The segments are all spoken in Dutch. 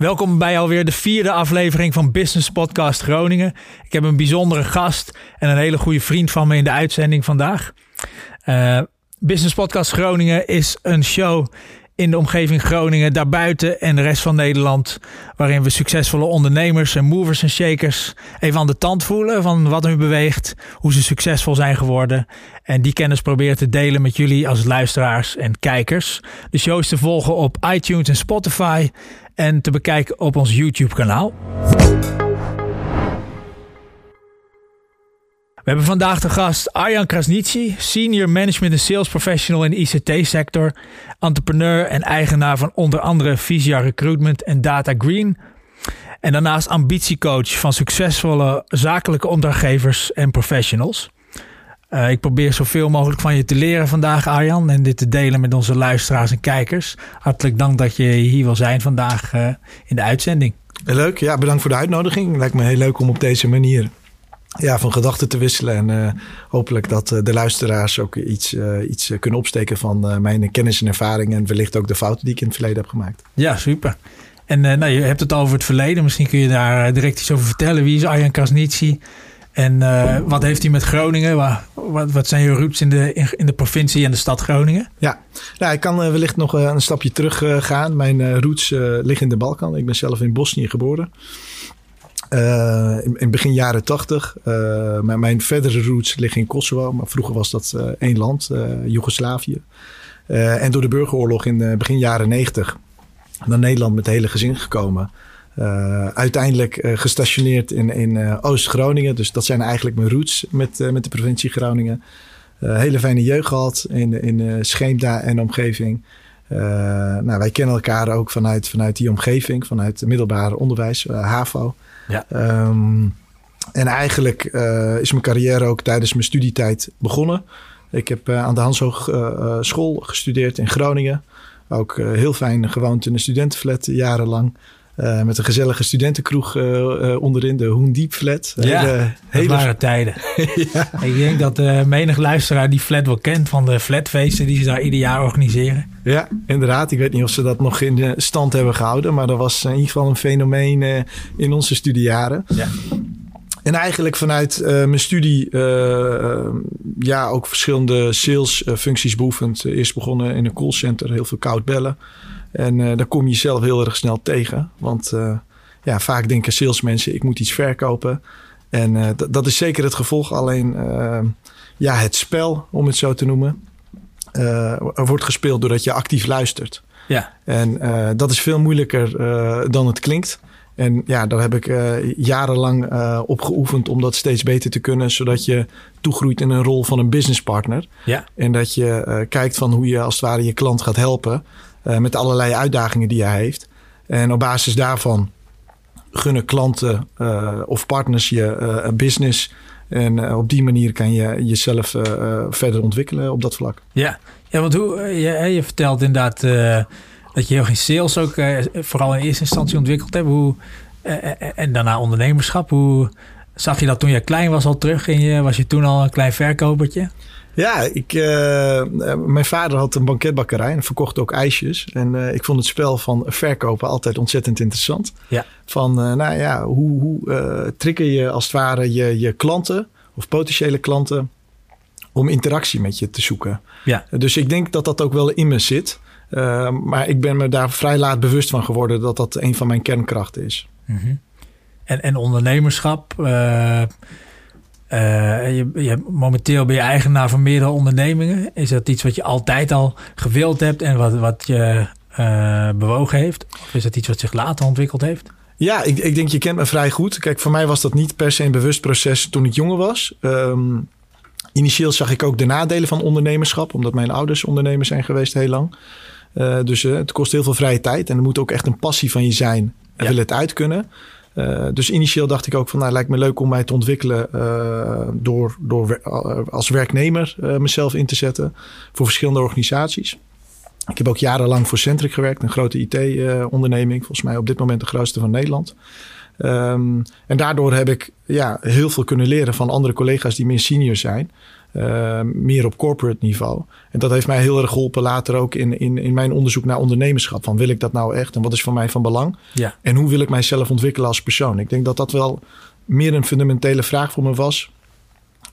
Welkom bij alweer de vierde aflevering van Business Podcast Groningen. Ik heb een bijzondere gast en een hele goede vriend van me in de uitzending vandaag. Uh, Business Podcast Groningen is een show in de omgeving Groningen, daarbuiten en de rest van Nederland. Waarin we succesvolle ondernemers en movers en shakers even aan de tand voelen van wat hun beweegt, hoe ze succesvol zijn geworden. En die kennis proberen te delen met jullie als luisteraars en kijkers. De show is te volgen op iTunes en Spotify en te bekijken op ons YouTube We hebben vandaag de gast Arjan Krasnici, Senior Management en Sales Professional in de ICT-sector, entrepreneur en eigenaar van onder andere Visia Recruitment en Data Green. En daarnaast ambitiecoach van succesvolle zakelijke opdrachtgevers en professionals. Uh, ik probeer zoveel mogelijk van je te leren vandaag, Arjan, en dit te delen met onze luisteraars en kijkers. Hartelijk dank dat je hier wil zijn vandaag uh, in de uitzending. Leuk, ja, bedankt voor de uitnodiging. Lijkt me heel leuk om op deze manier ja, van gedachten te wisselen. En uh, hopelijk dat uh, de luisteraars ook iets, uh, iets kunnen opsteken van mijn kennis en ervaring. En wellicht ook de fouten die ik in het verleden heb gemaakt. Ja, super. En nou, je hebt het over het verleden. Misschien kun je daar direct iets over vertellen. Wie is Arjan Krasnici? En wat heeft hij met Groningen? Wat, wat zijn je roots in de, in, in, de provincie en de stad Groningen? Ja, nou, ik kan wellicht nog een stapje terug gaan. Mijn roots liggen in de Balkan. Ik ben zelf in Bosnië geboren. Uh, in, in, begin jaren tachtig. Uh, mijn, mijn, verdere roots liggen in Kosovo. Maar vroeger was dat uh, één land, Joegoslavië. en door de burgeroorlog in begin jaren negentig naar Nederland met het hele gezin gekomen. uiteindelijk gestationeerd in, in Oost-Groningen. Dus dat zijn eigenlijk mijn roots met, met de provincie Groningen. hele fijne jeugd gehad in, in Scheemda en omgeving. nou, wij kennen elkaar ook vanuit, vanuit die omgeving, vanuit het middelbare onderwijs, HAVO. Ja. Um, en eigenlijk uh, is mijn carrière ook tijdens mijn studietijd begonnen. Ik heb uh, aan de Hans Hogeschool uh, gestudeerd in Groningen. Ook heel fijn gewoond in een studentenflat jarenlang. Uh, met een gezellige studentenkroeg uh, uh, onderin, de Hoendiep Flat. Ja, hele, hele... waren tijden. ja. Ik denk dat menig luisteraar die flat wel kent van de flatfeesten die ze daar ieder jaar organiseren. Ja, inderdaad. Ik weet niet of ze dat nog in stand hebben gehouden, maar dat was in ieder geval een fenomeen in onze studiejaren. Ja. En eigenlijk vanuit mijn studie ja, ook verschillende salesfuncties beoefend. Eerst begonnen in een callcenter, heel veel koud bellen. En uh, daar kom je jezelf heel erg snel tegen. Want uh, ja, vaak denken salesmensen, ik moet iets verkopen. En uh, dat is zeker het gevolg. Alleen ja, het spel, om het zo te noemen, wordt gespeeld doordat je actief luistert. Ja. En dat is veel moeilijker dan het klinkt. En ja, daar heb ik uh, jarenlang uh, op geoefend om dat steeds beter te kunnen, zodat je toegroeit in een rol van een businesspartner. Ja. En dat je uh, kijkt van hoe je als het ware je klant gaat helpen. Uh, met allerlei uitdagingen die hij heeft. En op basis daarvan gunnen klanten uh, of partners je uh, een business. En op die manier kan je jezelf verder ontwikkelen op dat vlak. Ja, ja want hoe, je, je vertelt inderdaad dat je heel geen sales ook vooral in eerste instantie ontwikkeld hebt. Hoe, en daarna ondernemerschap. Hoe zag je dat toen je klein was al terug? En je, was je toen al een klein verkopertje? Ja, ik, uh, mijn vader had een banketbakkerij en verkocht ook ijsjes. En uh, ik vond het spel van verkopen altijd ontzettend interessant. Ja. Van, uh, nou ja, hoe, hoe trigger je als het ware je, je klanten of potentiële klanten om interactie met je te zoeken. Ja. Dus ik denk dat dat ook wel in me zit. maar ik ben me daar vrij laat bewust van geworden dat dat een van mijn kernkrachten is. Mm -hmm. En, en ondernemerschap uh, je, je, momenteel ben je eigenaar van meerdere ondernemingen. Is dat iets wat je altijd al gewild hebt en wat, wat je uh, bewogen heeft? Of is dat iets wat zich later ontwikkeld heeft? Ja, ik, ik denk je kent me vrij goed. Kijk, voor mij was dat niet per se een bewust proces toen ik jonger was. Um, initieel zag ik ook de nadelen van ondernemerschap, omdat mijn ouders ondernemers zijn geweest heel lang. Uh, dus het kost heel veel vrije tijd en er moet ook echt een passie van je zijn en ja. wil het uit kunnen. Uh, dus initieel dacht ik ook van, nou, lijkt me leuk om mij te ontwikkelen uh, door, door als werknemer mezelf in te zetten voor verschillende organisaties. Ik heb ook jarenlang voor Centric gewerkt, een grote IT-onderneming, volgens mij op dit moment de grootste van Nederland. Um, en daardoor heb ik ja, heel veel kunnen leren van andere collega's die meer senior zijn. Meer op corporate niveau. En dat heeft mij heel erg geholpen later ook in, in, in mijn onderzoek naar ondernemerschap. Van wil ik dat nou echt en wat is voor mij van belang? Ja. En hoe wil ik mijzelf ontwikkelen als persoon? Ik denk dat dat wel meer een fundamentele vraag voor me was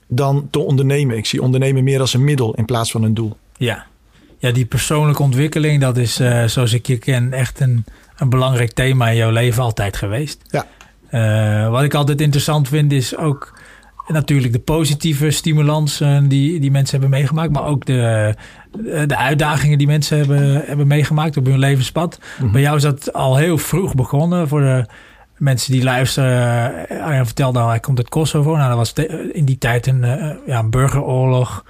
dan te ondernemen. Ik zie ondernemen meer als een middel in plaats van een doel. Ja, ja die persoonlijke ontwikkeling, dat is uh, zoals ik je ken echt een, een belangrijk thema in jouw leven altijd geweest. Ja. Uh, wat ik altijd interessant vind is ook natuurlijk de positieve stimulans die, die mensen hebben meegemaakt, maar ook de, de uitdagingen die mensen hebben, hebben meegemaakt op hun levenspad. Mm Bij jou is dat al heel vroeg begonnen voor de mensen die luisteren. Arjan vertelde al, hij komt uit Kosovo. Nou, dat was in die tijd een, uh, ja, een burgeroorlog.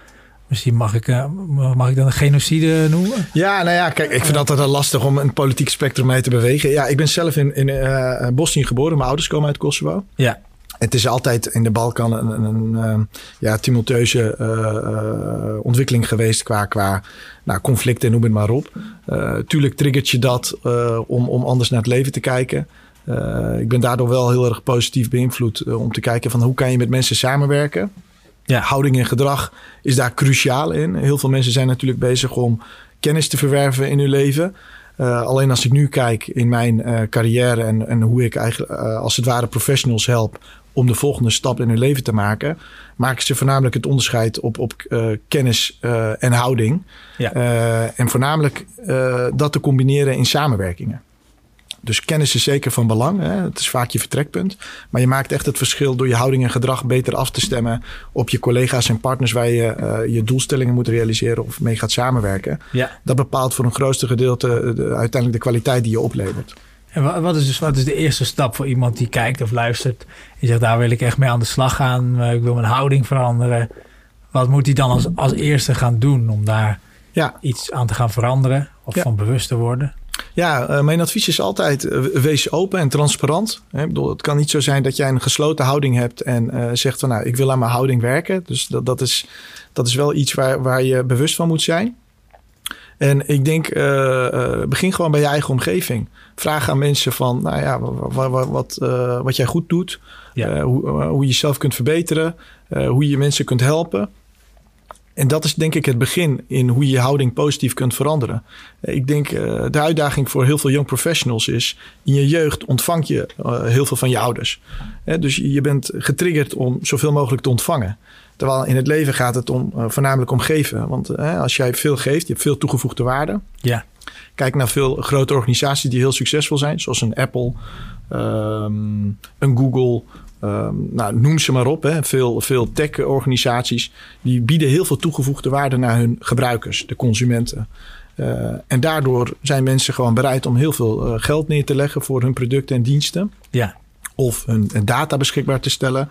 Misschien mag ik, mag ik dan een genocide noemen? Ja, nou ja, kijk, ik vind dat altijd lastig om een politiek spectrum mee te bewegen. Ja, ik ben zelf in, in uh, Bosnië geboren. Mijn ouders komen uit Kosovo. Ja. Het is altijd in de Balkan een, een, een, een ja, tumultueuze uh, ontwikkeling geweest qua, qua nou, conflicten, noem het maar op. tuurlijk triggert je dat om, om anders naar het leven te kijken. Ik ben daardoor wel heel erg positief beïnvloed om te kijken van hoe kan je met mensen samenwerken. Ja. Houding en gedrag is daar cruciaal in. Heel veel mensen zijn natuurlijk bezig om kennis te verwerven in hun leven. Uh, alleen als ik nu kijk in mijn carrière en, en hoe ik eigenlijk als het ware professionals help om de volgende stap in hun leven te maken, maken ze voornamelijk het onderscheid op, op kennis en houding. Ja. en voornamelijk dat te combineren in samenwerkingen. Dus kennis is zeker van belang. Hè? Het is vaak je vertrekpunt. Maar je maakt echt het verschil door je houding en gedrag beter af te stemmen op je collega's en partners waar je uh, je doelstellingen moet realiseren of mee gaat samenwerken. Ja. Dat bepaalt voor een grootste gedeelte de, uiteindelijk de kwaliteit die je oplevert. En wat is dus wat is de eerste stap voor iemand die kijkt of luistert? Je zegt, daar wil ik echt mee aan de slag gaan. Ik wil mijn houding veranderen. Wat moet hij dan als, als eerste gaan doen om daar ja. iets aan te gaan veranderen of ja. van bewust te worden? Ja, uh, mijn advies is altijd uh, wees open en transparant. Ik bedoel, het kan niet zo zijn dat jij een gesloten houding hebt en uh, zegt van nou, ik wil aan mijn houding werken. Dus dat, dat, is, dat is wel iets waar, waar je bewust van moet zijn. En ik denk, begin gewoon bij je eigen omgeving. Vraag aan mensen van, nou ja, wat, wat, wat, wat jij goed doet. Ja. hoe, hoe je jezelf kunt verbeteren. hoe je mensen kunt helpen. En dat is denk ik het begin in hoe je je houding positief kunt veranderen. Ik denk uh, de uitdaging voor heel veel young professionals is... in je jeugd ontvang je uh, heel veel van je ouders. He, dus je bent getriggerd om zoveel mogelijk te ontvangen. Terwijl in het leven gaat het om, uh, voornamelijk om geven. Want als jij veel geeft, je hebt veel toegevoegde waarde. Ja. Kijk naar veel grote organisaties die heel succesvol zijn. Zoals een Apple, um, een Google... Um, nou, noem ze maar op. Hè. Veel, veel tech-organisaties die bieden heel veel toegevoegde waarde naar hun gebruikers, de consumenten. Uh, en daardoor zijn mensen gewoon bereid om heel veel uh, geld neer te leggen voor hun producten en diensten. Ja. Of hun, hun data beschikbaar te stellen.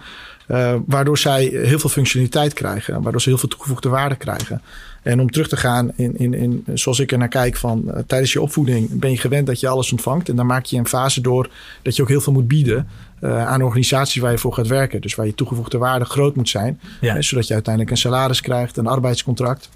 Uh, waardoor zij heel veel functionaliteit krijgen. Waardoor ze heel veel toegevoegde waarde krijgen. En om terug te gaan in, in, in zoals ik er naar kijk van uh, tijdens je opvoeding ben je gewend dat je alles ontvangt. En dan maak je een fase door dat je ook heel veel moet bieden uh, aan organisaties waar je voor gaat werken. Dus waar je toegevoegde waarde groot moet zijn. Ja. Zodat je uiteindelijk een salaris krijgt, een arbeidscontract.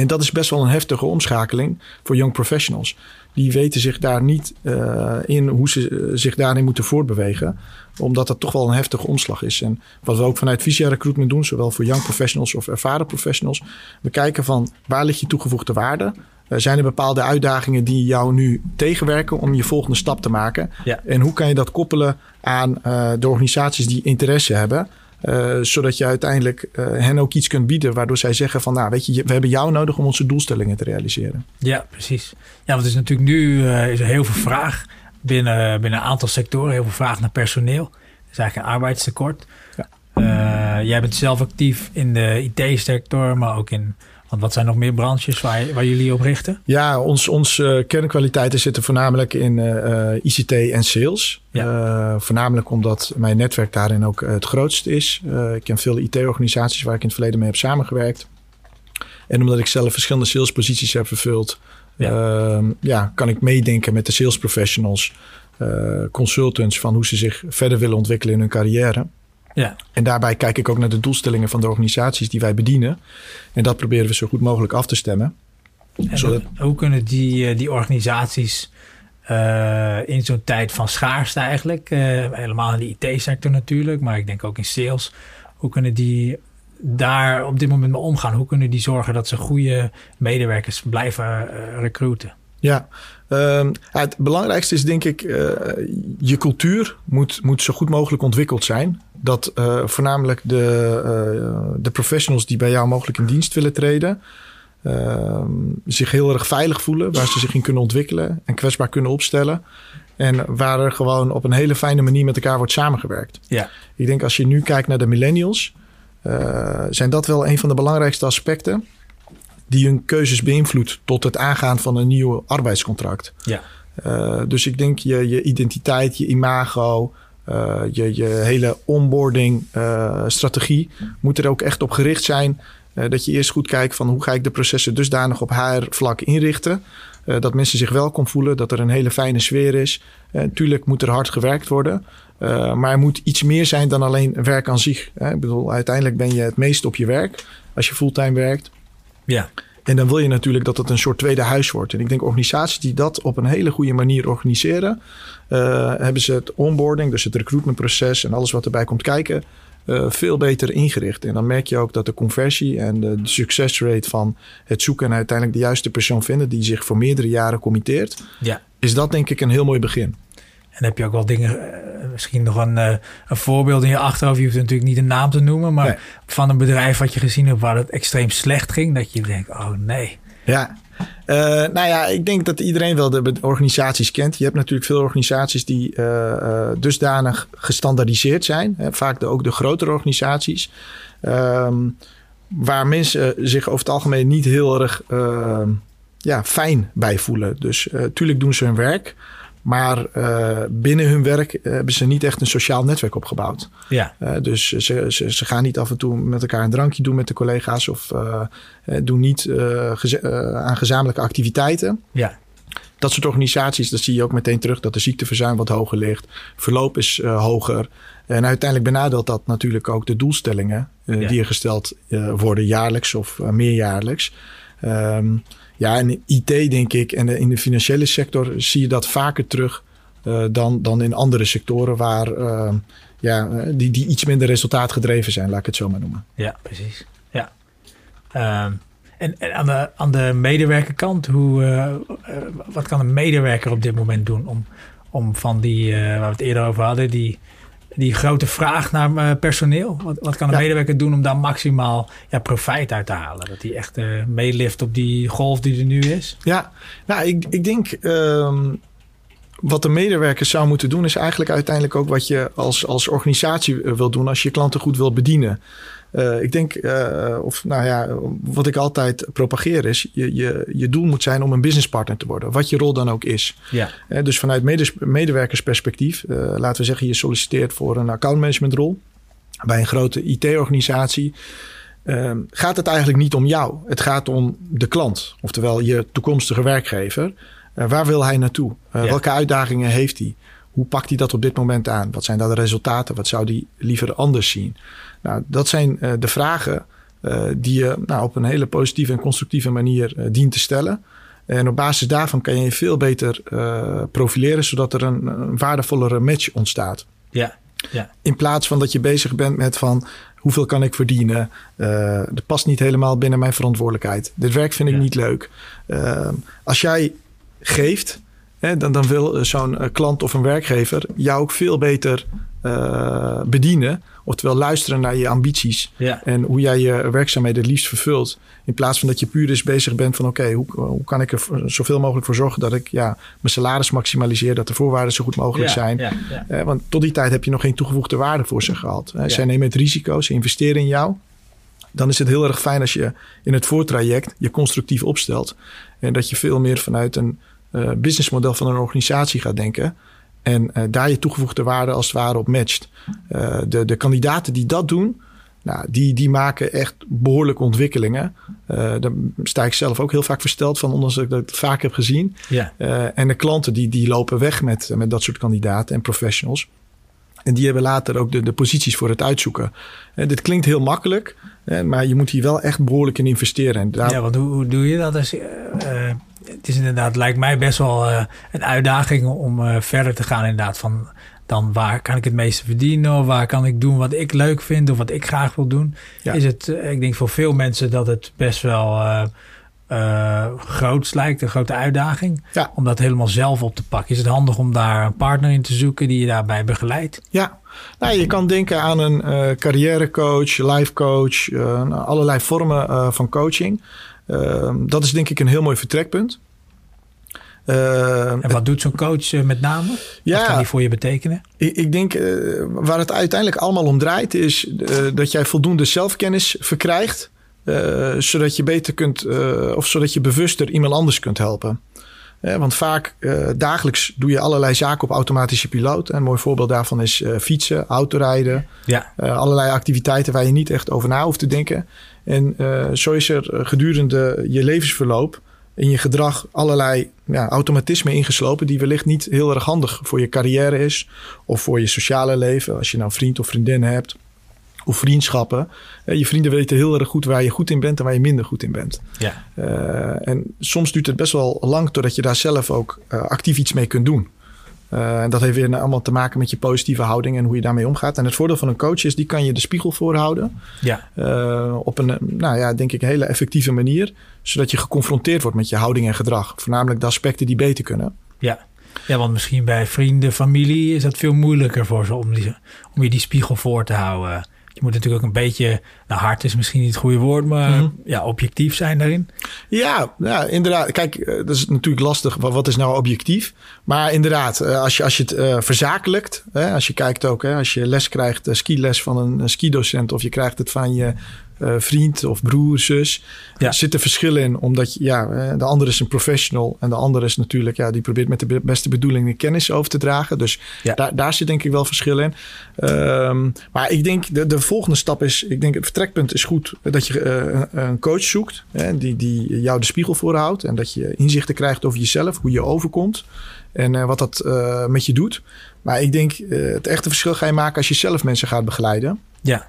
En dat is best wel een heftige omschakeling voor young professionals. Die weten zich daar niet uh, in hoe ze zich daarin moeten voortbewegen. Omdat dat toch wel een heftige omslag is. En wat we ook vanuit Visia Recruitment doen, zowel voor young professionals of ervaren professionals. We kijken van waar ligt je toegevoegde waarde? Uh, zijn er bepaalde uitdagingen die jou nu tegenwerken om je volgende stap te maken? Ja. En hoe kan je dat koppelen aan uh, de organisaties die interesse hebben? Uh, zodat je uiteindelijk uh, hen ook iets kunt bieden waardoor zij zeggen van nou weet je, we hebben jou nodig om onze doelstellingen te realiseren. Ja, precies. Ja, want het is natuurlijk nu uh, is er heel veel vraag binnen, binnen een aantal sectoren, heel veel vraag naar personeel. Er is eigenlijk een arbeidstekort. Ja. jij bent zelf actief in de IT-sector, maar ook in want wat zijn nog meer branches waar, waar jullie op richten? Ja, ons, onze uh, kernkwaliteiten zitten voornamelijk in uh, ICT en sales. Ja. Voornamelijk omdat mijn netwerk daarin ook het grootst is. ik ken veel IT-organisaties waar ik in het verleden mee heb samengewerkt. En omdat ik zelf verschillende salesposities heb vervuld, ja. ja kan ik meedenken met de sales professionals, consultants van hoe ze zich verder willen ontwikkelen in hun carrière. Ja. En daarbij kijk ik ook naar de doelstellingen van de organisaties die wij bedienen. En dat proberen we zo goed mogelijk af te stemmen. En Zodat... Hoe kunnen die, die organisaties uh, in zo'n tijd van schaarste eigenlijk, uh, helemaal in de IT-sector natuurlijk, maar ik denk ook in sales, hoe kunnen die daar op dit moment mee omgaan? Hoe kunnen die zorgen dat ze goede medewerkers blijven recruiten? Ja, ehm, het belangrijkste is denk ik, je cultuur moet, moet zo goed mogelijk ontwikkeld zijn. Dat voornamelijk de, de professionals die bij jou mogelijk in dienst willen treden, Ehm, zich heel erg veilig voelen, waar ze zich in kunnen ontwikkelen en kwetsbaar kunnen opstellen. En waar er gewoon op een hele fijne manier met elkaar wordt samengewerkt. Ja. Ik denk als je nu kijkt naar de millennials, zijn dat wel een van de belangrijkste aspecten die hun keuzes beïnvloedt tot het aangaan van een nieuw arbeidscontract. Ja. Dus ik denk je, je identiteit, je imago, uh, je, je hele onboarding strategie moet er ook echt op gericht zijn uh, dat je eerst goed kijkt van hoe ga ik de processen dusdanig op haar vlak inrichten. Dat mensen zich welkom voelen, dat er een hele fijne sfeer is. Uh, tuurlijk moet er hard gewerkt worden. maar er moet iets meer zijn dan alleen werk aan zich. Ik bedoel, uiteindelijk ben je het meest op je werk als je fulltime werkt. Ja. En dan wil je natuurlijk dat het een soort tweede huis wordt. En ik denk organisaties die dat op een hele goede manier organiseren, hebben ze het onboarding, dus het recruitmentproces en alles wat erbij komt kijken, uh, veel beter ingericht. En dan merk je ook dat de conversie en de, succesrate van het zoeken en uiteindelijk de juiste persoon vinden die zich voor meerdere jaren committeert, ja. is dat denk ik een heel mooi begin. En heb je ook wel dingen, uh, misschien nog een, een voorbeeld in je achterhoofd. Je hoeft natuurlijk niet een naam te noemen, maar nee. van een bedrijf wat je gezien hebt waar het extreem slecht ging, dat je denkt, oh nee. Ja, uh, nou ja, ik denk dat iedereen wel de organisaties kent. Je hebt natuurlijk veel organisaties die uh, uh, dusdanig gestandardiseerd zijn. Hè, vaak de, ook de grotere organisaties. Um, waar mensen zich over het algemeen niet heel erg ja, fijn bij voelen. Dus tuurlijk doen ze hun werk. Maar uh, binnen hun werk hebben ze niet echt een sociaal netwerk opgebouwd. Ja. Uh, dus ze, ze, ze, gaan niet af en toe met elkaar een drankje doen met de collega's of uh, doen niet aan gezamenlijke activiteiten. Ja. Dat soort organisaties, dat zie je ook meteen terug dat de ziekteverzuim wat hoger ligt. Verloop is hoger. En uiteindelijk benadeelt dat natuurlijk ook de doelstellingen ja. die er gesteld worden jaarlijks of meerjaarlijks. Um, ja, en IT denk ik en in de financiële sector zie je dat vaker terug uh, dan, dan in andere sectoren waar uh, ja, die, die iets minder resultaatgedreven zijn, laat ik het zo maar noemen. Ja, precies. Ja. Um, en, aan, de, aan de medewerkerkant, hoe, wat kan een medewerker op dit moment doen om, om van die, waar we het eerder over hadden, die die grote vraag naar uh, personeel. Wat, wat kan een ja. medewerker doen om daar maximaal ja, profijt uit te halen? Dat hij echt uh, meelift op die golf die er nu is? Ja, nou, ik, ik denk um, wat de medewerker zou moeten doen, is eigenlijk uiteindelijk ook wat je als, als organisatie wil doen als je klanten goed wil bedienen. Uh, ik denk, uh, of nou ja, wat ik altijd propageer is, je, je, je doel moet zijn om een businesspartner te worden, wat je rol dan ook is. Ja. Uh, dus vanuit medes, medewerkersperspectief, laten we zeggen, je solliciteert voor een accountmanagementrol bij een grote IT-organisatie. gaat het eigenlijk niet om jou? Het gaat om de klant, oftewel je toekomstige werkgever. waar wil hij naartoe? Ja. Welke uitdagingen heeft hij? Hoe pakt hij dat op dit moment aan? Wat zijn dan de resultaten? Wat zou hij liever anders zien? Nou, dat zijn uh, de vragen uh, die je nou, op een hele positieve en constructieve manier uh, dient te stellen. En op basis daarvan kan je je veel beter profileren, zodat er een, een, waardevollere match ontstaat. Ja, ja. In plaats van dat je bezig bent met van hoeveel kan ik verdienen? dat past niet helemaal binnen mijn verantwoordelijkheid. Dit werk vind ik ja. niet leuk. als jij geeft, hè, dan, dan wil zo'n klant of een werkgever jou ook veel beter uh, bedienen. Oftewel luisteren naar je ambities. Ja. En hoe jij je werkzaamheden het liefst vervult. In plaats van dat je puur eens bezig bent van oké, okay, hoe, hoe kan ik er zoveel mogelijk voor zorgen dat ik ja, mijn salaris maximaliseer. Dat de voorwaarden zo goed mogelijk ja, zijn. Ja. Uh, want tot die tijd heb je nog geen toegevoegde waarde voor ze gehad. Uh, zij nemen het risico, ze investeren in jou. Dan is het heel erg fijn als je in het voortraject je constructief opstelt. En dat je veel meer vanuit een uh, businessmodel van een organisatie gaat denken. En uh, daar je toegevoegde waarde als het ware op matcht. Uh, de, de kandidaten die dat doen, nou, die, die maken echt behoorlijke ontwikkelingen. Uh, daar sta ik zelf ook heel vaak versteld van, ondanks dat ik dat vaak heb gezien. Ja. en de klanten die, die lopen weg met, met dat soort kandidaten en professionals. En die hebben later ook de, de posities voor het uitzoeken. dit klinkt heel makkelijk, maar je moet hier wel echt behoorlijk in investeren. En daar... Ja, want hoe, hoe doe je dat? Als, het is inderdaad, lijkt mij best wel uh, een uitdaging om uh, verder te gaan inderdaad van dan waar kan ik het meeste verdienen? Of waar kan ik doen wat ik leuk vind of wat ik graag wil doen? Is het, ik denk voor veel mensen dat het best wel groot lijkt, een grote uitdaging. Ja. Om dat helemaal zelf op te pakken. Is het handig om daar een partner in te zoeken die je daarbij begeleidt? Ja, nou, je kan denken aan een carrièrecoach, life coach, allerlei vormen van coaching. Ehm, dat is denk ik een heel mooi vertrekpunt. Ehm, en wat doet zo'n coach met name? Ja, wat kan die voor je betekenen? Ik, ik denk waar het uiteindelijk allemaal om draait, is dat jij voldoende zelfkennis verkrijgt zodat je beter kunt, of zodat je bewuster iemand anders kunt helpen. Want vaak dagelijks doe je allerlei zaken op automatische piloot. Een mooi voorbeeld daarvan is fietsen, autorijden. Ja. allerlei activiteiten waar je niet echt over na hoeft te denken. En zo is er gedurende je levensverloop in je gedrag allerlei ja, automatismen ingeslopen die wellicht niet heel erg handig voor je carrière is of voor je sociale leven. Als je nou vriend of vriendin hebt of vriendschappen. Uh, je vrienden weten heel erg goed waar je goed in bent en waar je minder goed in bent. Ja. Uh, en soms duurt het best wel lang totdat je daar zelf ook uh, actief iets mee kunt doen. en dat heeft weer allemaal te maken met je positieve houding en hoe je daarmee omgaat. En het voordeel van een coach is, die kan je de spiegel voorhouden. Ja. op een, nou ja, denk ik, hele effectieve manier. Zodat je geconfronteerd wordt met je houding en gedrag. Voornamelijk de aspecten die beter kunnen. Ja. Ja, want misschien bij vrienden, familie is dat veel moeilijker voor ze om, die, om je die spiegel voor te houden je moet natuurlijk ook een beetje, nou hard is misschien niet het goede woord, maar mhm. ja, objectief zijn daarin. Ja, ja, inderdaad. Kijk, eh, dat is natuurlijk lastig. Wat is nou objectief? Maar inderdaad, eh, als je, als je het uh, verzakelijkt, hè, als je kijkt ook, hè, als je les krijgt, skiles van een, een skidocent of je krijgt het van je uh, vriend of broer, zus. Ja. Er zitten verschillen in, omdat je, ja, eh, de andere is een professional en de andere is natuurlijk, ja, die probeert met de beste bedoelingen kennis over te dragen. Dus ja. daar, daar zit denk ik wel verschil in. Um, maar ik denk de, de volgende stap is, ik denk het vertrekpunt is goed dat je uh, een coach zoekt hè, die, die jou de spiegel voorhoudt en dat je inzichten krijgt over jezelf, hoe je overkomt en uh, wat dat met je doet. Maar ik denk het echte verschil ga je maken als je zelf mensen gaat begeleiden. Ja.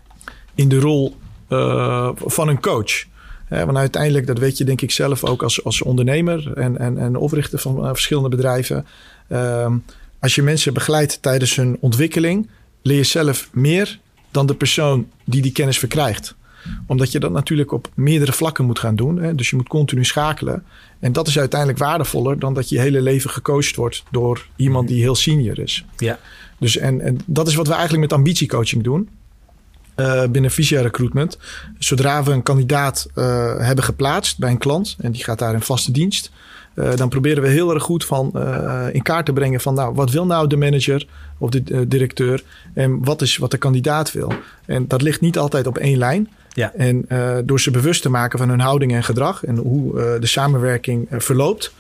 In de rol uh, van een coach. want uiteindelijk, dat weet je denk ik zelf ook als, als ondernemer en, en, en oprichter van uh, verschillende bedrijven. Uh, als je mensen begeleidt tijdens hun ontwikkeling, leer je zelf meer dan de persoon die die kennis verkrijgt omdat je dat natuurlijk op meerdere vlakken moet gaan doen. Hè? Dus je moet continu schakelen. En dat is uiteindelijk waardevoller dan dat je je hele leven gecoacht wordt door iemand die heel senior is. Ja. Dus en, en dat is wat we eigenlijk met ambitiecoaching doen. Uh, binnen Visia Recruitment. Zodra we een kandidaat uh, hebben geplaatst bij een klant en die gaat daar in vaste dienst, uh, dan proberen we heel erg goed van in kaart te brengen van nou, wat wil nou de manager of de directeur en wat is wat de kandidaat wil. En dat ligt niet altijd op één lijn. Ja. En door ze bewust te maken van hun houding en gedrag en hoe de samenwerking verloopt,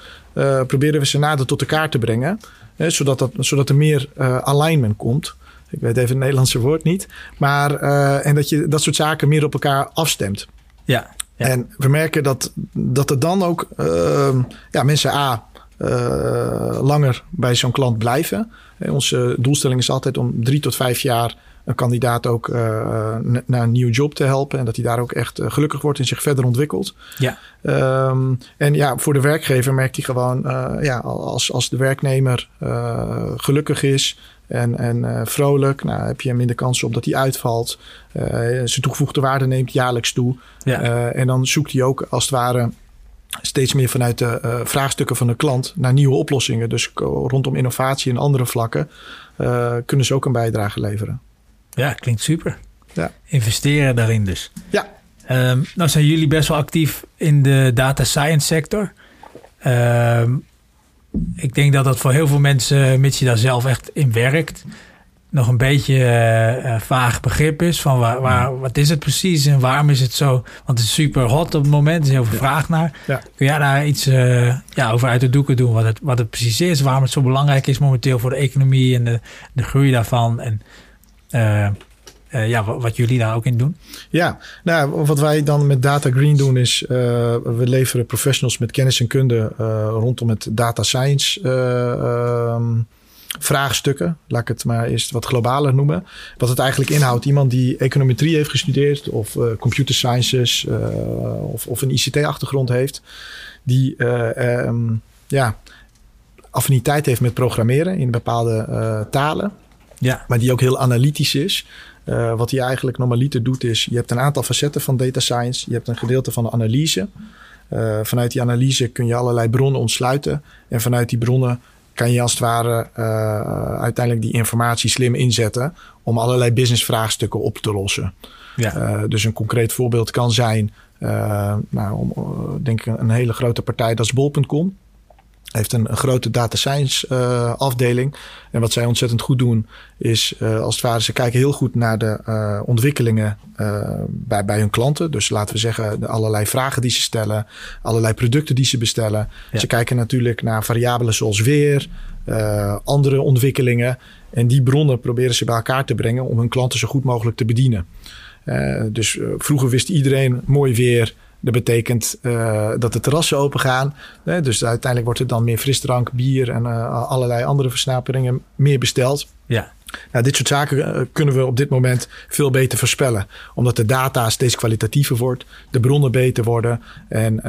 proberen we ze nader tot elkaar te brengen. zodat, dat, zodat er meer alignment komt. Ik weet even het Nederlandse woord niet. Maar, uh, en dat je dat soort zaken meer op elkaar afstemt. Ja. ja. En we merken dat, dat er dan ook uh, ja, mensen A. Uh, langer bij zo'n klant blijven. Onze doelstelling is altijd om drie tot vijf jaar een kandidaat ook uh, naar een nieuwe job te helpen. En dat hij daar ook echt uh, gelukkig wordt en zich verder ontwikkelt. Ja. Um, en ja, voor de werkgever merkt hij gewoon, uh, ja, als, als de werknemer gelukkig is, en, en uh, vrolijk. Nou, heb je minder kans op dat hij uitvalt. Uh, zijn toegevoegde waarde neemt jaarlijks toe. Ja. Uh, en dan zoekt hij ook als het ware steeds meer vanuit de vraagstukken van de klant naar nieuwe oplossingen. Dus rondom innovatie en andere vlakken kunnen ze ook een bijdrage leveren. Ja, klinkt super. Ja. Investeren daarin dus. Ja. Um, nou zijn jullie best wel actief in de data science sector. Um, ik denk dat dat voor heel veel mensen, mits je daar zelf echt in werkt, nog een beetje uh, vaag begrip is van waar, waar, wat is het precies en waarom is het zo? Want het is super hot op het moment, er is heel veel vraag naar. Ja. Kun jij daar iets uh, ja, over uit de doeken doen, wat het, wat het precies is, waarom het zo belangrijk is momenteel voor de economie en de, de groei daarvan? En uh, ja, wat jullie daar ook in doen? Ja, nou, wat wij dan met Data Green doen is, uh, we leveren professionals met kennis en kunde uh, rondom het data science um, vraagstukken. Laat ik het maar eerst wat globaler noemen. Wat het eigenlijk inhoudt, iemand die econometrie heeft gestudeerd of computer sciences of, of, een ICT-achtergrond heeft, die um, ja, affiniteit heeft met programmeren in bepaalde talen. Ja. Maar die ook heel analytisch is. Uh, wat hij eigenlijk normaliter doet is, je hebt een aantal facetten van data science. Je hebt een gedeelte van de analyse. Uh, vanuit die analyse kun je allerlei bronnen ontsluiten. En vanuit die bronnen kan je als het ware uh, uiteindelijk die informatie slim inzetten om allerlei businessvraagstukken op te lossen. Ja. dus een concreet voorbeeld kan zijn, nou, om, denk ik een hele grote partij, dat is bol.com heeft een, een, grote data science uh, afdeling. En wat zij ontzettend goed doen, is uh, als het ware, ze kijken heel goed naar de uh, ontwikkelingen bij, bij hun klanten. Dus laten we zeggen, de allerlei vragen die ze stellen, allerlei producten die ze bestellen. Ja. Ze kijken natuurlijk naar variabelen zoals weer, andere ontwikkelingen. En die bronnen proberen ze bij elkaar te brengen om hun klanten zo goed mogelijk te bedienen. dus vroeger wist iedereen mooi weer. Dat betekent uh, dat de terrassen open gaan. Uh, dus uiteindelijk wordt er dan meer frisdrank, bier en uh, allerlei andere versnaperingen meer besteld. Ja. Nou, dit soort zaken kunnen we op dit moment veel beter voorspellen. Omdat de data steeds kwalitatiever wordt, de bronnen beter worden. En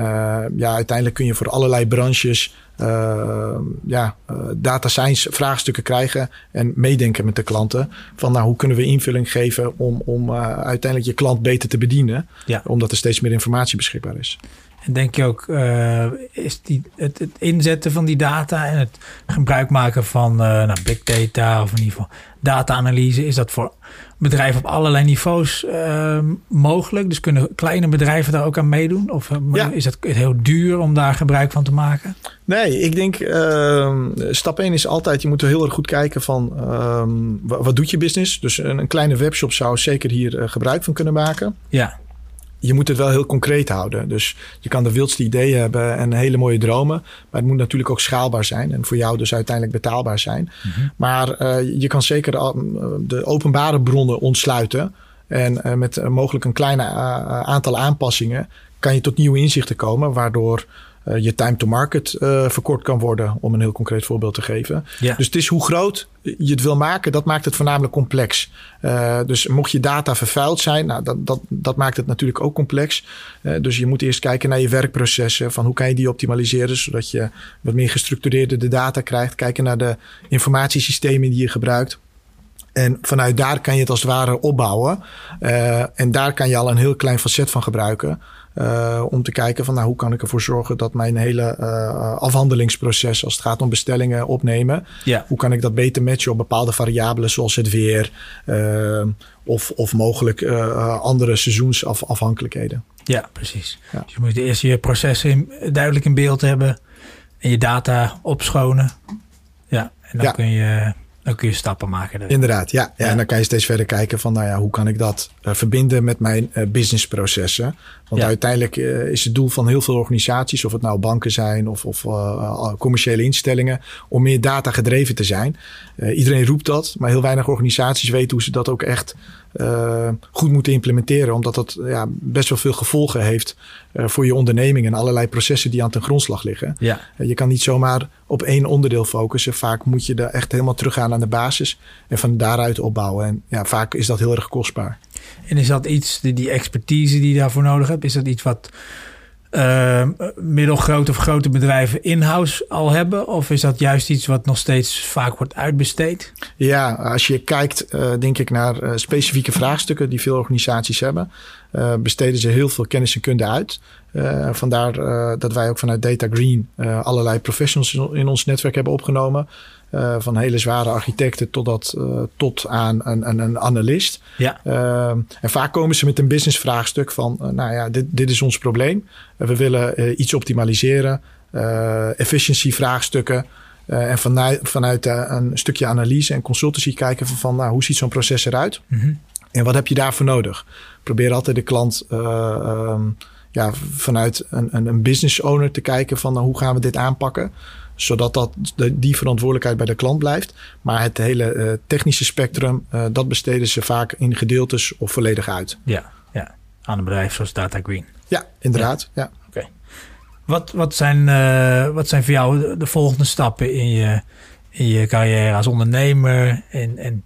ja, uiteindelijk kun je voor allerlei branches uh, ja, uh, data science vraagstukken krijgen en meedenken met de klanten. Van nou, hoe kunnen we invulling geven om, om uh, uiteindelijk je klant beter te bedienen. Ja. Omdat er steeds meer informatie beschikbaar is. En denk je ook, is die, het, het, inzetten van die data en het gebruik maken van nou, big data of in ieder geval data-analyse, is dat voor bedrijven op allerlei niveaus uh, mogelijk? Dus kunnen kleine bedrijven daar ook aan meedoen? Of ja. is het heel duur om daar gebruik van te maken? Nee, ik denk uh, stap 1 is altijd, je moet er heel erg goed kijken van uh, wat, doet je business? Dus een, een kleine webshop zou zeker hier uh, gebruik van kunnen maken. Ja je moet het wel heel concreet houden. Dus je kan de wildste ideeën hebben en hele mooie dromen. Maar het moet natuurlijk ook schaalbaar zijn. En voor jou dus uiteindelijk betaalbaar zijn. Mm -hmm. Maar uh, je kan zeker de openbare bronnen ontsluiten. En met mogelijk een kleine aantal aanpassingen kan je tot nieuwe inzichten komen. Waardoor je time to market uh, verkort kan worden, om een heel concreet voorbeeld te geven. Ja. Dus het is hoe groot je het wil maken, dat maakt het voornamelijk complex. Uh, dus mocht je data vervuild zijn, nou, dat, dat, dat maakt het natuurlijk ook complex. dus je moet eerst kijken naar je werkprocessen, van hoe kan je die optimaliseren, zodat je wat meer gestructureerde de data krijgt. Kijken naar de informatiesystemen die je gebruikt. En vanuit daar kan je het als het ware opbouwen. en daar kan je al een heel klein facet van gebruiken. Uh, om te kijken van nou, hoe kan ik ervoor zorgen dat mijn hele uh, afhandelingsproces, als het gaat om bestellingen opnemen, ja. hoe kan ik dat beter matchen op bepaalde variabelen zoals het weer uh, of, of mogelijk andere seizoensafhankelijkheden. Ja, precies. Ja. Dus je moet eerst je processen in, duidelijk in beeld hebben en je data opschonen. Ja, en dan ja. kun je dan kun je stappen maken. Inderdaad, ja. ja. En dan kan je steeds verder kijken van, nou ja, hoe kan ik dat uh, verbinden met mijn uh, businessprocessen? Want Ja. uiteindelijk uh, is het doel van heel veel organisaties, of het nou banken zijn of, of commerciële instellingen, om meer data gedreven te zijn. iedereen roept dat, maar heel weinig organisaties weten hoe ze dat ook echt goed moeten implementeren. Omdat dat ja, best wel veel gevolgen heeft voor je onderneming en allerlei processen die aan ten grondslag liggen. Ja. Je kan niet zomaar op één onderdeel focussen. Vaak moet je er echt helemaal teruggaan aan de basis en van daaruit opbouwen. En ja, vaak is dat heel erg kostbaar. En is dat iets, die, die expertise die je daarvoor nodig hebt, is dat iets wat uh, middelgrote of grote bedrijven in-house al hebben? Of is dat juist iets wat nog steeds vaak wordt uitbesteed? Ja, als je kijkt, uh, denk ik, naar uh, specifieke vraagstukken die veel organisaties hebben, uh, besteden ze heel veel kennis en kunde uit. vandaar dat wij ook vanuit Data Green allerlei professionals in ons netwerk hebben opgenomen. Uh, van hele zware architecten tot, dat, uh, tot aan een, een, een analist. Ja. Uh, en vaak komen ze met een business vraagstuk van, nou ja, dit, dit is ons probleem. we willen iets optimaliseren, efficiency vraagstukken. en vanuit, vanuit een stukje analyse en consultancy kijken van, van nou, hoe ziet zo'n proces eruit? Mm -hmm. En wat heb je daarvoor nodig? Probeer altijd de klant um, ja, vanuit een, een, een business owner te kijken van nou, hoe gaan we dit aanpakken? Zodat dat, die verantwoordelijkheid bij de klant blijft. Maar het hele uh, technische spectrum, uh, dat besteden ze vaak in gedeeltes of volledig uit. Ja, ja. aan een bedrijf zoals Data Green. Ja, inderdaad. Ja. ja. Oké. Okay. Wat, wat, zijn, uh, wat zijn voor jou de, de, volgende stappen in je, in je carrière als ondernemer? En, en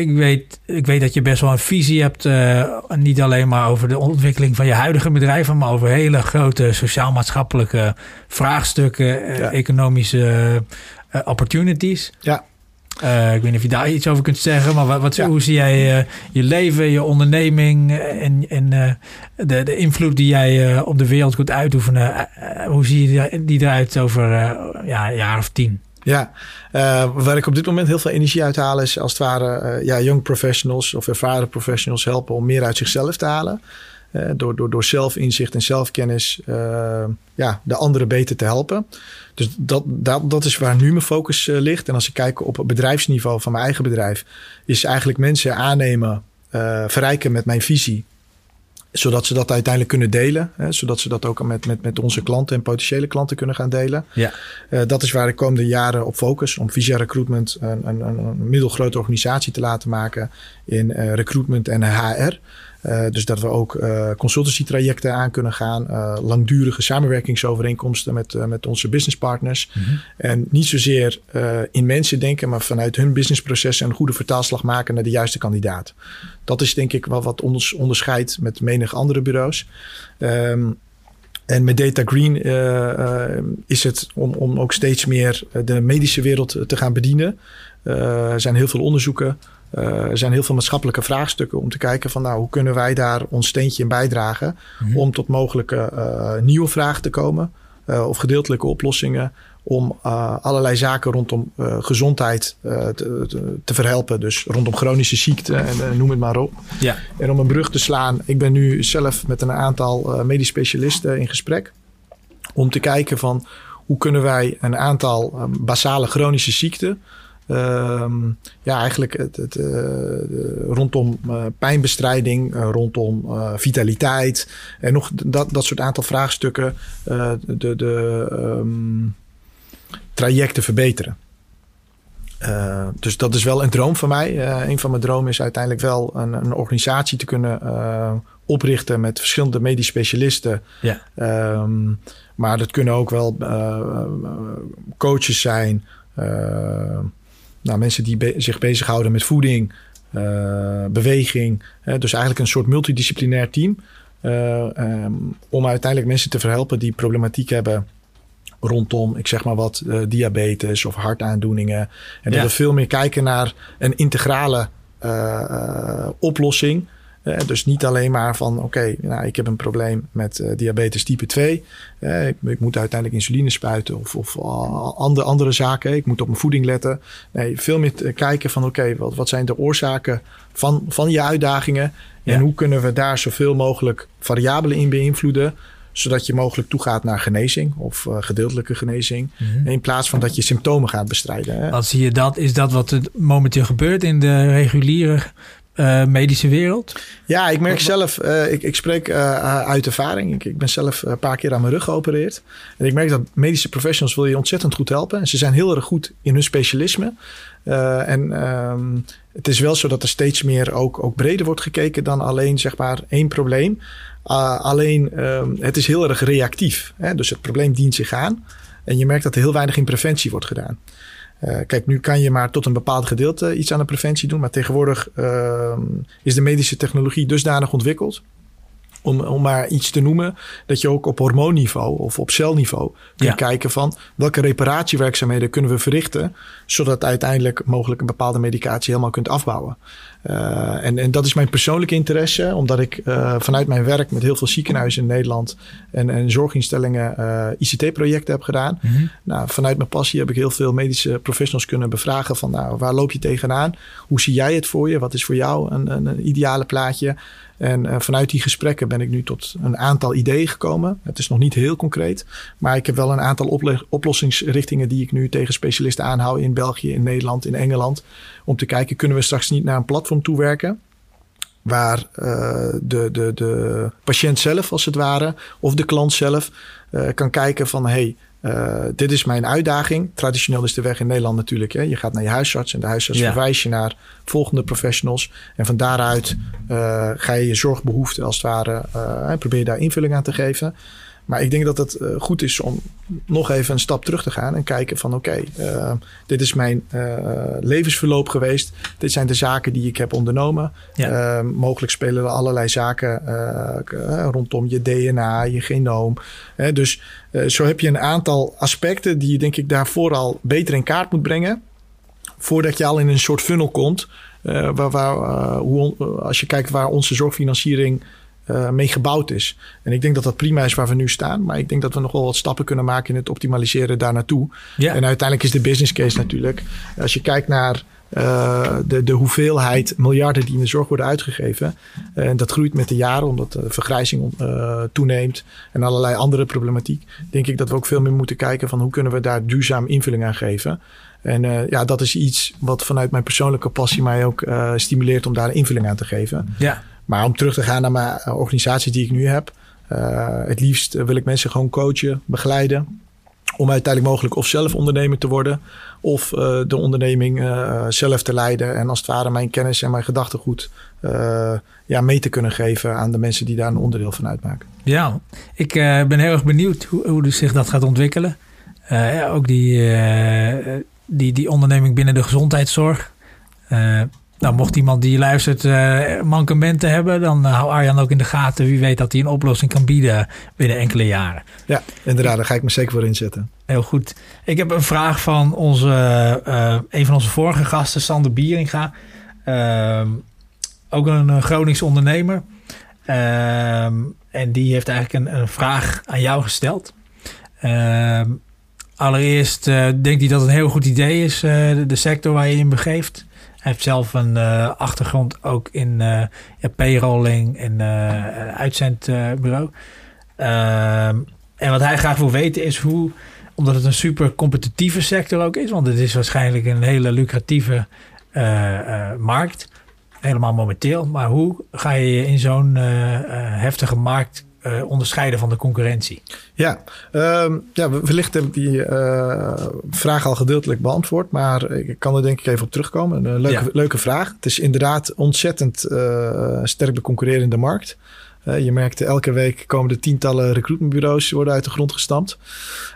ik weet, ik weet dat je best wel een visie hebt, uh, niet alleen maar over de ontwikkeling van je huidige bedrijven, maar over hele grote sociaal-maatschappelijke vraagstukken, Ja. economische uh, opportunities. Ja. ik weet niet of je daar iets over kunt zeggen, maar wat, wat hoe zie jij je leven, je onderneming en, en de, de invloed die jij op de wereld kunt uitoefenen? hoe zie je die eruit over ja, een jaar of tien? Ja, uh, waar ik op dit moment heel veel energie uit haal is als het ware uh, ja, young professionals of ervaren professionals helpen om meer uit zichzelf te halen. Uh, door, door, door zelfinzicht en zelfkennis ja, de anderen beter te helpen. Dus dat, dat, dat is waar nu mijn focus ligt. En als ik kijk op het bedrijfsniveau van mijn eigen bedrijf, is eigenlijk mensen aannemen, verrijken met mijn visie zodat ze dat uiteindelijk kunnen delen. Hè, zodat ze dat ook met, met, met onze klanten en potentiële klanten kunnen gaan delen. Ja. Uh, dat is waar de komende jaren op focus. Om Visa Recruitment een, een, een middelgrote organisatie te laten maken in uh, recruitment en HR. Uh, dus dat we ook uh, consultancy trajecten aan kunnen gaan. Uh, langdurige samenwerkingsovereenkomsten met, met onze businesspartners. Mm -hmm. En niet zozeer in mensen denken, maar vanuit hun businessprocessen een goede vertaalslag maken naar de juiste kandidaat. Dat is denk ik wel wat ons onderscheidt met menig andere bureaus. Um, en met Data Green is het om, om ook steeds meer de medische wereld te gaan bedienen. er zijn heel veel onderzoeken uh, er zijn heel veel maatschappelijke vraagstukken om te kijken van nou, hoe kunnen wij daar ons steentje in bijdragen mm-hmm. om tot mogelijke uh, nieuwe vragen te komen uh, of gedeeltelijke oplossingen om allerlei zaken rondom gezondheid te, te, verhelpen. Dus rondom chronische ziekten en noem het maar op. Ja. En om een brug te slaan, ik ben nu zelf met een aantal medisch specialisten in gesprek om te kijken van hoe kunnen wij een aantal basale chronische ziekten Um, ja, eigenlijk het, het, uh, rondom uh, pijnbestrijding, uh, rondom vitaliteit en nog dat, dat soort aantal vraagstukken de, de um, trajecten verbeteren. dus dat is wel een droom van mij. een van mijn dromen is uiteindelijk wel een, een organisatie te kunnen oprichten met verschillende medisch specialisten. Ja. Um, maar dat kunnen ook wel coaches zijn. Nou, mensen die be zich bezighouden met voeding, uh, beweging. Hè, dus eigenlijk een soort multidisciplinair team. Uh, um, om uiteindelijk mensen te verhelpen die problematiek hebben rondom, ik zeg maar wat, uh, diabetes of hartaandoeningen. En ja. dat we veel meer kijken naar een integrale oplossing. Uh, dus niet alleen maar van oké, okay, nou, ik heb een probleem met uh, diabetes type 2. Uh, ik, ik, moet uiteindelijk insuline spuiten of, of andere, andere zaken. Ik moet op mijn voeding letten. Nee, veel meer kijken van oké, okay, wat, wat zijn de oorzaken van, van je uitdagingen? En hoe kunnen we daar zoveel mogelijk variabelen in beïnvloeden? Zodat je mogelijk toegaat naar genezing of uh, gedeeltelijke genezing. Mm -hmm. In plaats van dat je symptomen gaat bestrijden. Hè. Wat zie je dat? Is dat wat er momenteel gebeurt in de reguliere uh, medische wereld? Ja, ik merk zelf, uh, ik, ik spreek uh, uit ervaring. Ik, ik ben zelf een paar keer aan mijn rug geopereerd. En ik merk dat medische professionals wil je ontzettend goed helpen. En ze zijn heel erg goed in hun specialisme. en um, het is wel zo dat er steeds meer ook, ook breder wordt gekeken dan alleen zeg maar één probleem. alleen um, het is heel erg reactief. Hè? Dus het probleem dient zich aan. En je merkt dat er heel weinig in preventie wordt gedaan. Uh, kijk, nu kan je maar tot een bepaald gedeelte iets aan de preventie doen. Maar tegenwoordig uh, is de medische technologie dusdanig ontwikkeld. Om, om maar iets te noemen, dat je ook op hormoonniveau of op celniveau kunt ja. kijken van welke reparatiewerkzaamheden kunnen we verrichten, zodat uiteindelijk mogelijk een bepaalde medicatie helemaal kunt afbouwen. Uh, en, en dat is mijn persoonlijke interesse, omdat ik uh, vanuit mijn werk met heel veel ziekenhuizen in Nederland en, en zorginstellingen uh, ICT-projecten heb gedaan. Mm -hmm. Nou, vanuit mijn passie heb ik heel veel medische professionals kunnen bevragen van nou, waar loop je tegenaan? Hoe zie jij het voor je? Wat is voor jou een, een, een ideale plaatje? En uh, vanuit die gesprekken ben ik nu tot een aantal ideeën gekomen. Het is nog niet heel concreet, maar ik heb wel een aantal oplossingsrichtingen die ik nu tegen specialisten aanhoud in België, in Nederland, in Engeland. Om te kijken, kunnen we straks niet naar een platform toewerken? Waar uh, de, de, de patiënt zelf, als het ware, of de klant zelf uh, kan kijken van hey, uh, dit is mijn uitdaging. Traditioneel is de weg in Nederland natuurlijk. Hè? Je gaat naar je huisarts en de huisarts ja. verwijst je naar volgende professionals. En van daaruit uh, ga je je zorgbehoeften als het ware, uh, probeer je daar invulling aan te geven. Maar ik denk dat het uh, goed is om nog even een stap terug te gaan en kijken van oké, okay, uh, dit is mijn uh, levensverloop geweest. Dit zijn de zaken die ik heb ondernomen. Ja. mogelijk spelen er allerlei zaken rondom je DNA, je genoom. dus zo heb je een aantal aspecten die je denk ik daar vooral beter in kaart moet brengen voordat je al in een soort funnel komt. waar, waar, hoe, als je kijkt waar onze zorgfinanciering uh, mee gebouwd is. En ik denk dat dat prima is waar we nu staan. Maar ik denk dat we nog wel wat stappen kunnen maken in het optimaliseren daar naartoe. Ja. En uiteindelijk is de business case natuurlijk. Als je kijkt naar uh, de, de hoeveelheid miljarden die in de zorg worden uitgegeven. Uh, en dat groeit met de jaren omdat de vergrijzing toeneemt. En allerlei andere problematiek. Denk ik dat we ook veel meer moeten kijken van hoe kunnen we daar duurzaam invulling aan geven. En ja, dat is iets wat vanuit mijn persoonlijke passie mij ook stimuleert om daar invulling aan te geven. Ja. Maar om terug te gaan naar mijn eh, organisatie die ik nu heb. Uh, het liefst wil ik mensen gewoon coachen, begeleiden. Om uiteindelijk mogelijk of zelf ondernemer te worden. Of uh, de onderneming uh, zelf te leiden. En als het ware mijn kennis en mijn gedachtegoed ja, mee te kunnen geven aan de mensen die daar een onderdeel van uitmaken. Ja, ik ben heel erg benieuwd hoe, hoe zich dat gaat ontwikkelen. Ook die, die, die onderneming binnen de gezondheidszorg. Nou, mocht iemand die luistert uh, mankementen hebben, dan uh, hou Arjan ook in de gaten. Wie weet dat hij een oplossing kan bieden binnen enkele jaren. Ja, inderdaad, daar ga ik me zeker voor inzetten. Heel goed. Ik heb een vraag van onze, uh, een van onze vorige gasten, Sander Bieringa. Ehm, ook een Gronings ondernemer. Ehm, en die heeft eigenlijk een, een vraag aan jou gesteld. Ehm, allereerst denkt hij dat het een heel goed idee is, de, de sector waar je in begeeft. Heeft zelf een uh, achtergrond ook in ja, payrolling en uh, uitzendbureau. Ehm, en wat hij graag wil weten is hoe, omdat het een super competitieve sector ook is, want het is waarschijnlijk een hele lucratieve markt, helemaal momenteel. Maar hoe ga je in zo'n heftige markt uh, onderscheiden van de concurrentie? Ja, uh, ja wellicht heb ik die uh, vraag al gedeeltelijk beantwoord, maar ik kan er denk ik even op terugkomen. Een leuke, leuke vraag. Het is inderdaad ontzettend uh, sterk de concurrerende markt. je merkt elke week komen de tientallen recruitmentbureaus worden uit de grond gestampt.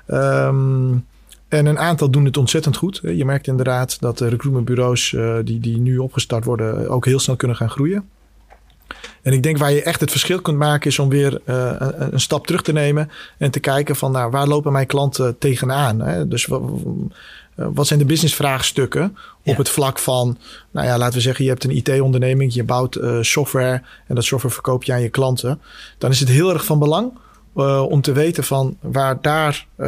Um, en een aantal doen het ontzettend goed. Je merkt inderdaad dat de recruitmentbureaus die, die nu opgestart worden ook heel snel kunnen gaan groeien. En ik denk waar je echt het verschil kunt maken is om weer uh, een, stap terug te nemen en te kijken van nou, waar lopen mijn klanten tegenaan. Hè? Dus wat zijn de businessvraagstukken op het vlak van, nou ja, laten we zeggen, je hebt een IT-onderneming, je bouwt uh, software en dat software verkoop je aan je klanten. Dan is het heel erg van belang uh, om te weten van waar daar uh,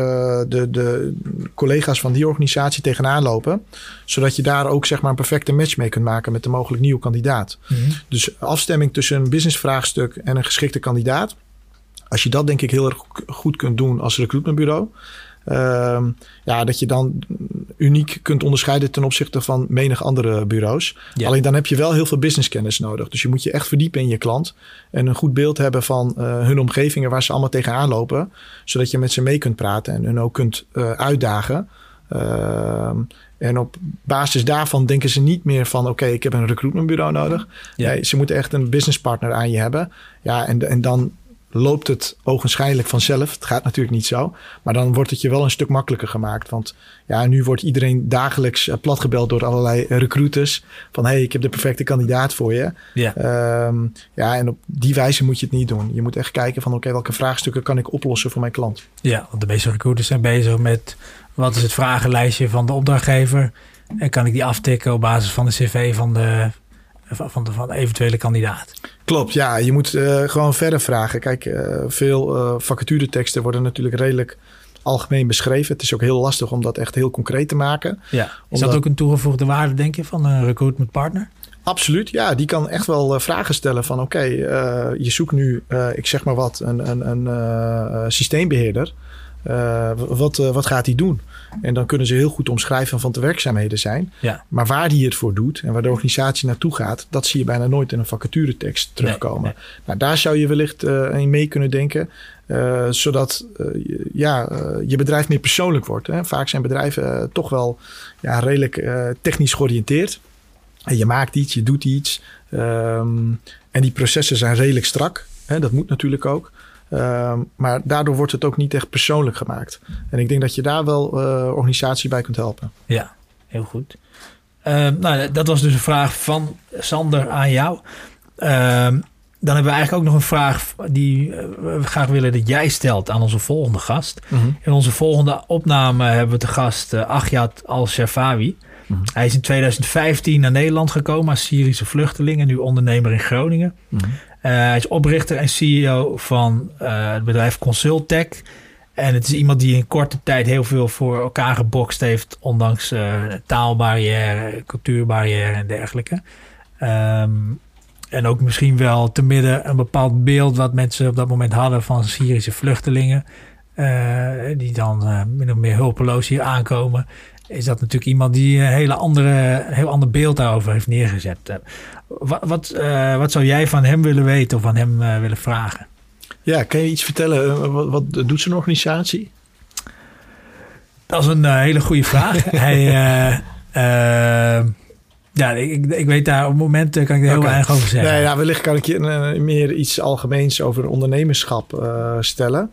de, de collega's van die organisatie tegenaan lopen. Zodat je daar ook zeg maar een perfecte match mee kunt maken met de mogelijk nieuwe kandidaat. Mm -hmm. Dus afstemming tussen een businessvraagstuk en een geschikte kandidaat. Als je dat denk ik heel erg goed kunt doen als recruitmentbureau. Uh, ja, dat je dan uniek kunt onderscheiden ten opzichte van menig andere bureaus. Ja. Alleen dan heb je wel heel veel businesskennis nodig. Dus je moet je echt verdiepen in je klant. En een goed beeld hebben van uh, hun omgevingen waar ze allemaal tegenaan lopen. Zodat je met ze mee kunt praten en hun ook kunt uh, uitdagen. Uh, en op basis daarvan denken ze niet meer van: oké, okay, ik heb een recruitmentbureau nodig. Ja. Nee, ze moeten echt een businesspartner aan je hebben. Ja, en, en dan loopt het ogenschijnlijk vanzelf. Het gaat natuurlijk niet zo. Maar dan wordt het je wel een stuk makkelijker gemaakt. Want ja, nu wordt iedereen dagelijks uh, platgebeld door allerlei recruiters. Van hé, hey, ik heb de perfecte kandidaat voor je. Ja. Um, ja, en op die wijze moet je het niet doen. Je moet echt kijken van oké, okay, welke vraagstukken kan ik oplossen voor mijn klant. Ja, want de meeste recruiters zijn bezig met wat is het vragenlijstje van de opdrachtgever. En kan ik die aftikken op basis van de cv van de, van de, van eventuele kandidaat. Klopt, ja. Je moet uh, gewoon verder vragen. Kijk, uh, veel uh, vacatureteksten worden natuurlijk redelijk algemeen beschreven. Het is ook heel lastig om dat echt heel concreet te maken. Ja. Is omdat... dat ook een toegevoegde waarde, denk je, van een recruitment partner? Absoluut, ja. Die kan echt wel vragen stellen van... oké, okay, je zoekt nu, ik zeg maar wat, een, een, een systeembeheerder... Uh, wat, uh, wat gaat hij doen? En dan kunnen ze heel goed omschrijven van de werkzaamheden zijn. Ja. Maar waar hij het voor doet en waar de organisatie naartoe gaat, dat zie je bijna nooit in een vacaturetekst terugkomen. Nee, nee. Nou, daar zou je wellicht uh, in mee kunnen denken. zodat ja, je bedrijf meer persoonlijk wordt. Hè. Vaak zijn bedrijven toch wel ja, redelijk technisch georiënteerd. En je maakt iets, je doet iets. Um, en die processen zijn redelijk strak. Hè. Dat moet natuurlijk ook. Uh, maar daardoor wordt het ook niet echt persoonlijk gemaakt. En ik denk dat je daar wel uh, organisatie bij kunt helpen. Ja, heel goed. Uh, nou, dat was dus een vraag van Sander aan jou. Ehm, dan hebben we eigenlijk ook nog een vraag die eh, we graag willen dat jij stelt aan onze volgende gast. Mm -hmm. In onze volgende opname hebben we de gast uh, Agyat Al-Shafawi. Mhm. Hij is in 2015 naar Nederland gekomen als Syrische vluchteling en nu ondernemer in Groningen. Mhm. Hij is oprichter en CEO van het bedrijf Consultech. En het is iemand die in korte tijd heel veel voor elkaar gebokst heeft, ondanks taalbarrière, cultuurbarrière en dergelijke. Um, en ook misschien wel te midden een bepaald beeld wat mensen op dat moment hadden van Syrische vluchtelingen. Die dan uh, min of meer hulpeloos hier aankomen. Is dat natuurlijk iemand die een, hele andere, heel ander beeld daarover heeft neergezet. Wat, wat, wat zou jij van hem willen weten of van hem willen vragen? Ja, kan je iets vertellen? Wat, wat doet zijn organisatie? Dat is een hele goede vraag. Hij ja, ik, ik weet daar op momenten kan ik er heel weinig over zeggen. Nee, ja, wellicht kan ik je meer iets algemeens over ondernemerschap stellen.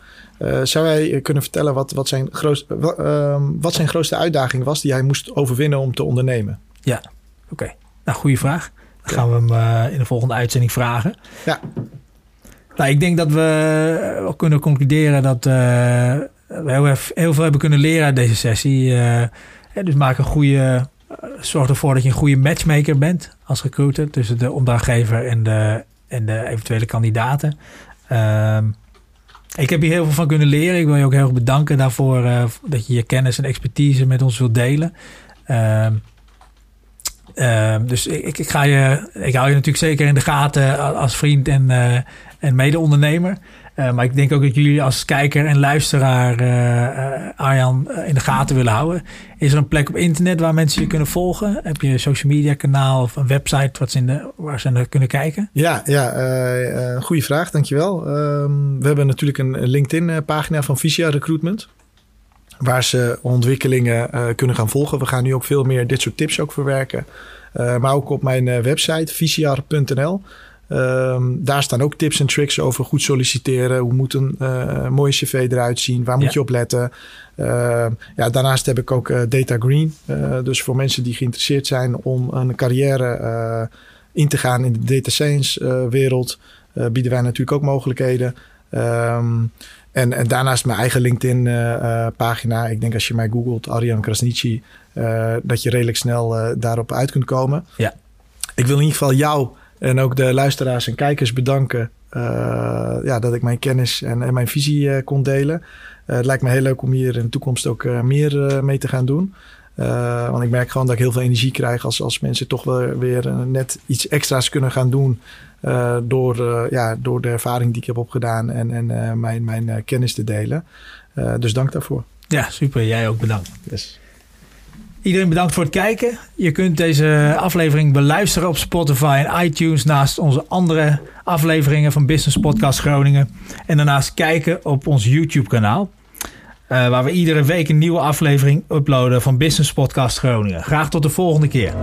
Zou hij kunnen vertellen wat, wat, zijn grootste, ehm, wat zijn grootste uitdaging was die hij moest overwinnen om te ondernemen? Ja, oké. Nou, goede vraag. Gaan we hem in de volgende uitzending vragen. Ja. Nou, ik denk dat we kunnen concluderen dat we heel, heel, veel hebben kunnen leren uit deze sessie. dus maak een goede zorg ervoor dat je een goede matchmaker bent als recruiter tussen de opdrachtgever en de, en de eventuele kandidaten. Ehm, ik heb hier heel veel van kunnen leren. Ik wil je ook heel erg bedanken daarvoor uh, dat je je kennis en expertise met ons wilt delen. Uh, dus ik, ik, ga je, ik hou je natuurlijk zeker in de gaten als vriend en, uh, en mede-ondernemer. Uh, maar ik denk ook dat jullie als kijker en luisteraar uh, Arjan in de gaten willen houden. Is er een plek op internet waar mensen je kunnen volgen? Heb je een social media kanaal of een website wat ze in de, waar ze naar kunnen kijken? Ja, ja goede vraag, dankjewel. Uh, we hebben natuurlijk een LinkedIn pagina van Visia Recruitment. Waar ze ontwikkelingen kunnen gaan volgen. We gaan nu ook veel meer dit soort tips ook verwerken. maar ook op mijn website visiar.nl. Um, daar staan ook tips en tricks over goed solliciteren. Hoe moet een uh, mooie cv eruit zien? Waar moet je op letten? Uh, ja, daarnaast heb ik ook uh, Data Green. Dus voor mensen die geïnteresseerd zijn om een carrière in te gaan in de data science wereld, bieden wij natuurlijk ook mogelijkheden. Um, en, en, daarnaast mijn eigen LinkedIn-pagina. ik denk als je mij googelt, Arjan Krasnici, dat je redelijk snel daarop uit kunt komen. Ja. Ik wil in ieder geval jou en ook de luisteraars en kijkers bedanken ja, dat ik mijn kennis en, en mijn visie kon delen. Het lijkt me heel leuk om hier in de toekomst ook meer mee te gaan doen. want ik merk gewoon dat ik heel veel energie krijg als, als mensen toch wel weer net iets extra's kunnen gaan doen. Door, ja, door de ervaring die ik heb opgedaan en, en mijn, mijn kennis te delen. dus dank daarvoor. Ja, super. Jij ook bedankt. Yes. Iedereen bedankt voor het kijken. Je kunt deze aflevering beluisteren op Spotify en iTunes naast onze andere afleveringen van Business Podcast Groningen. En daarnaast kijken op ons YouTube kanaal. Waar we iedere week een nieuwe aflevering uploaden van Business Podcast Groningen. Graag tot de volgende keer.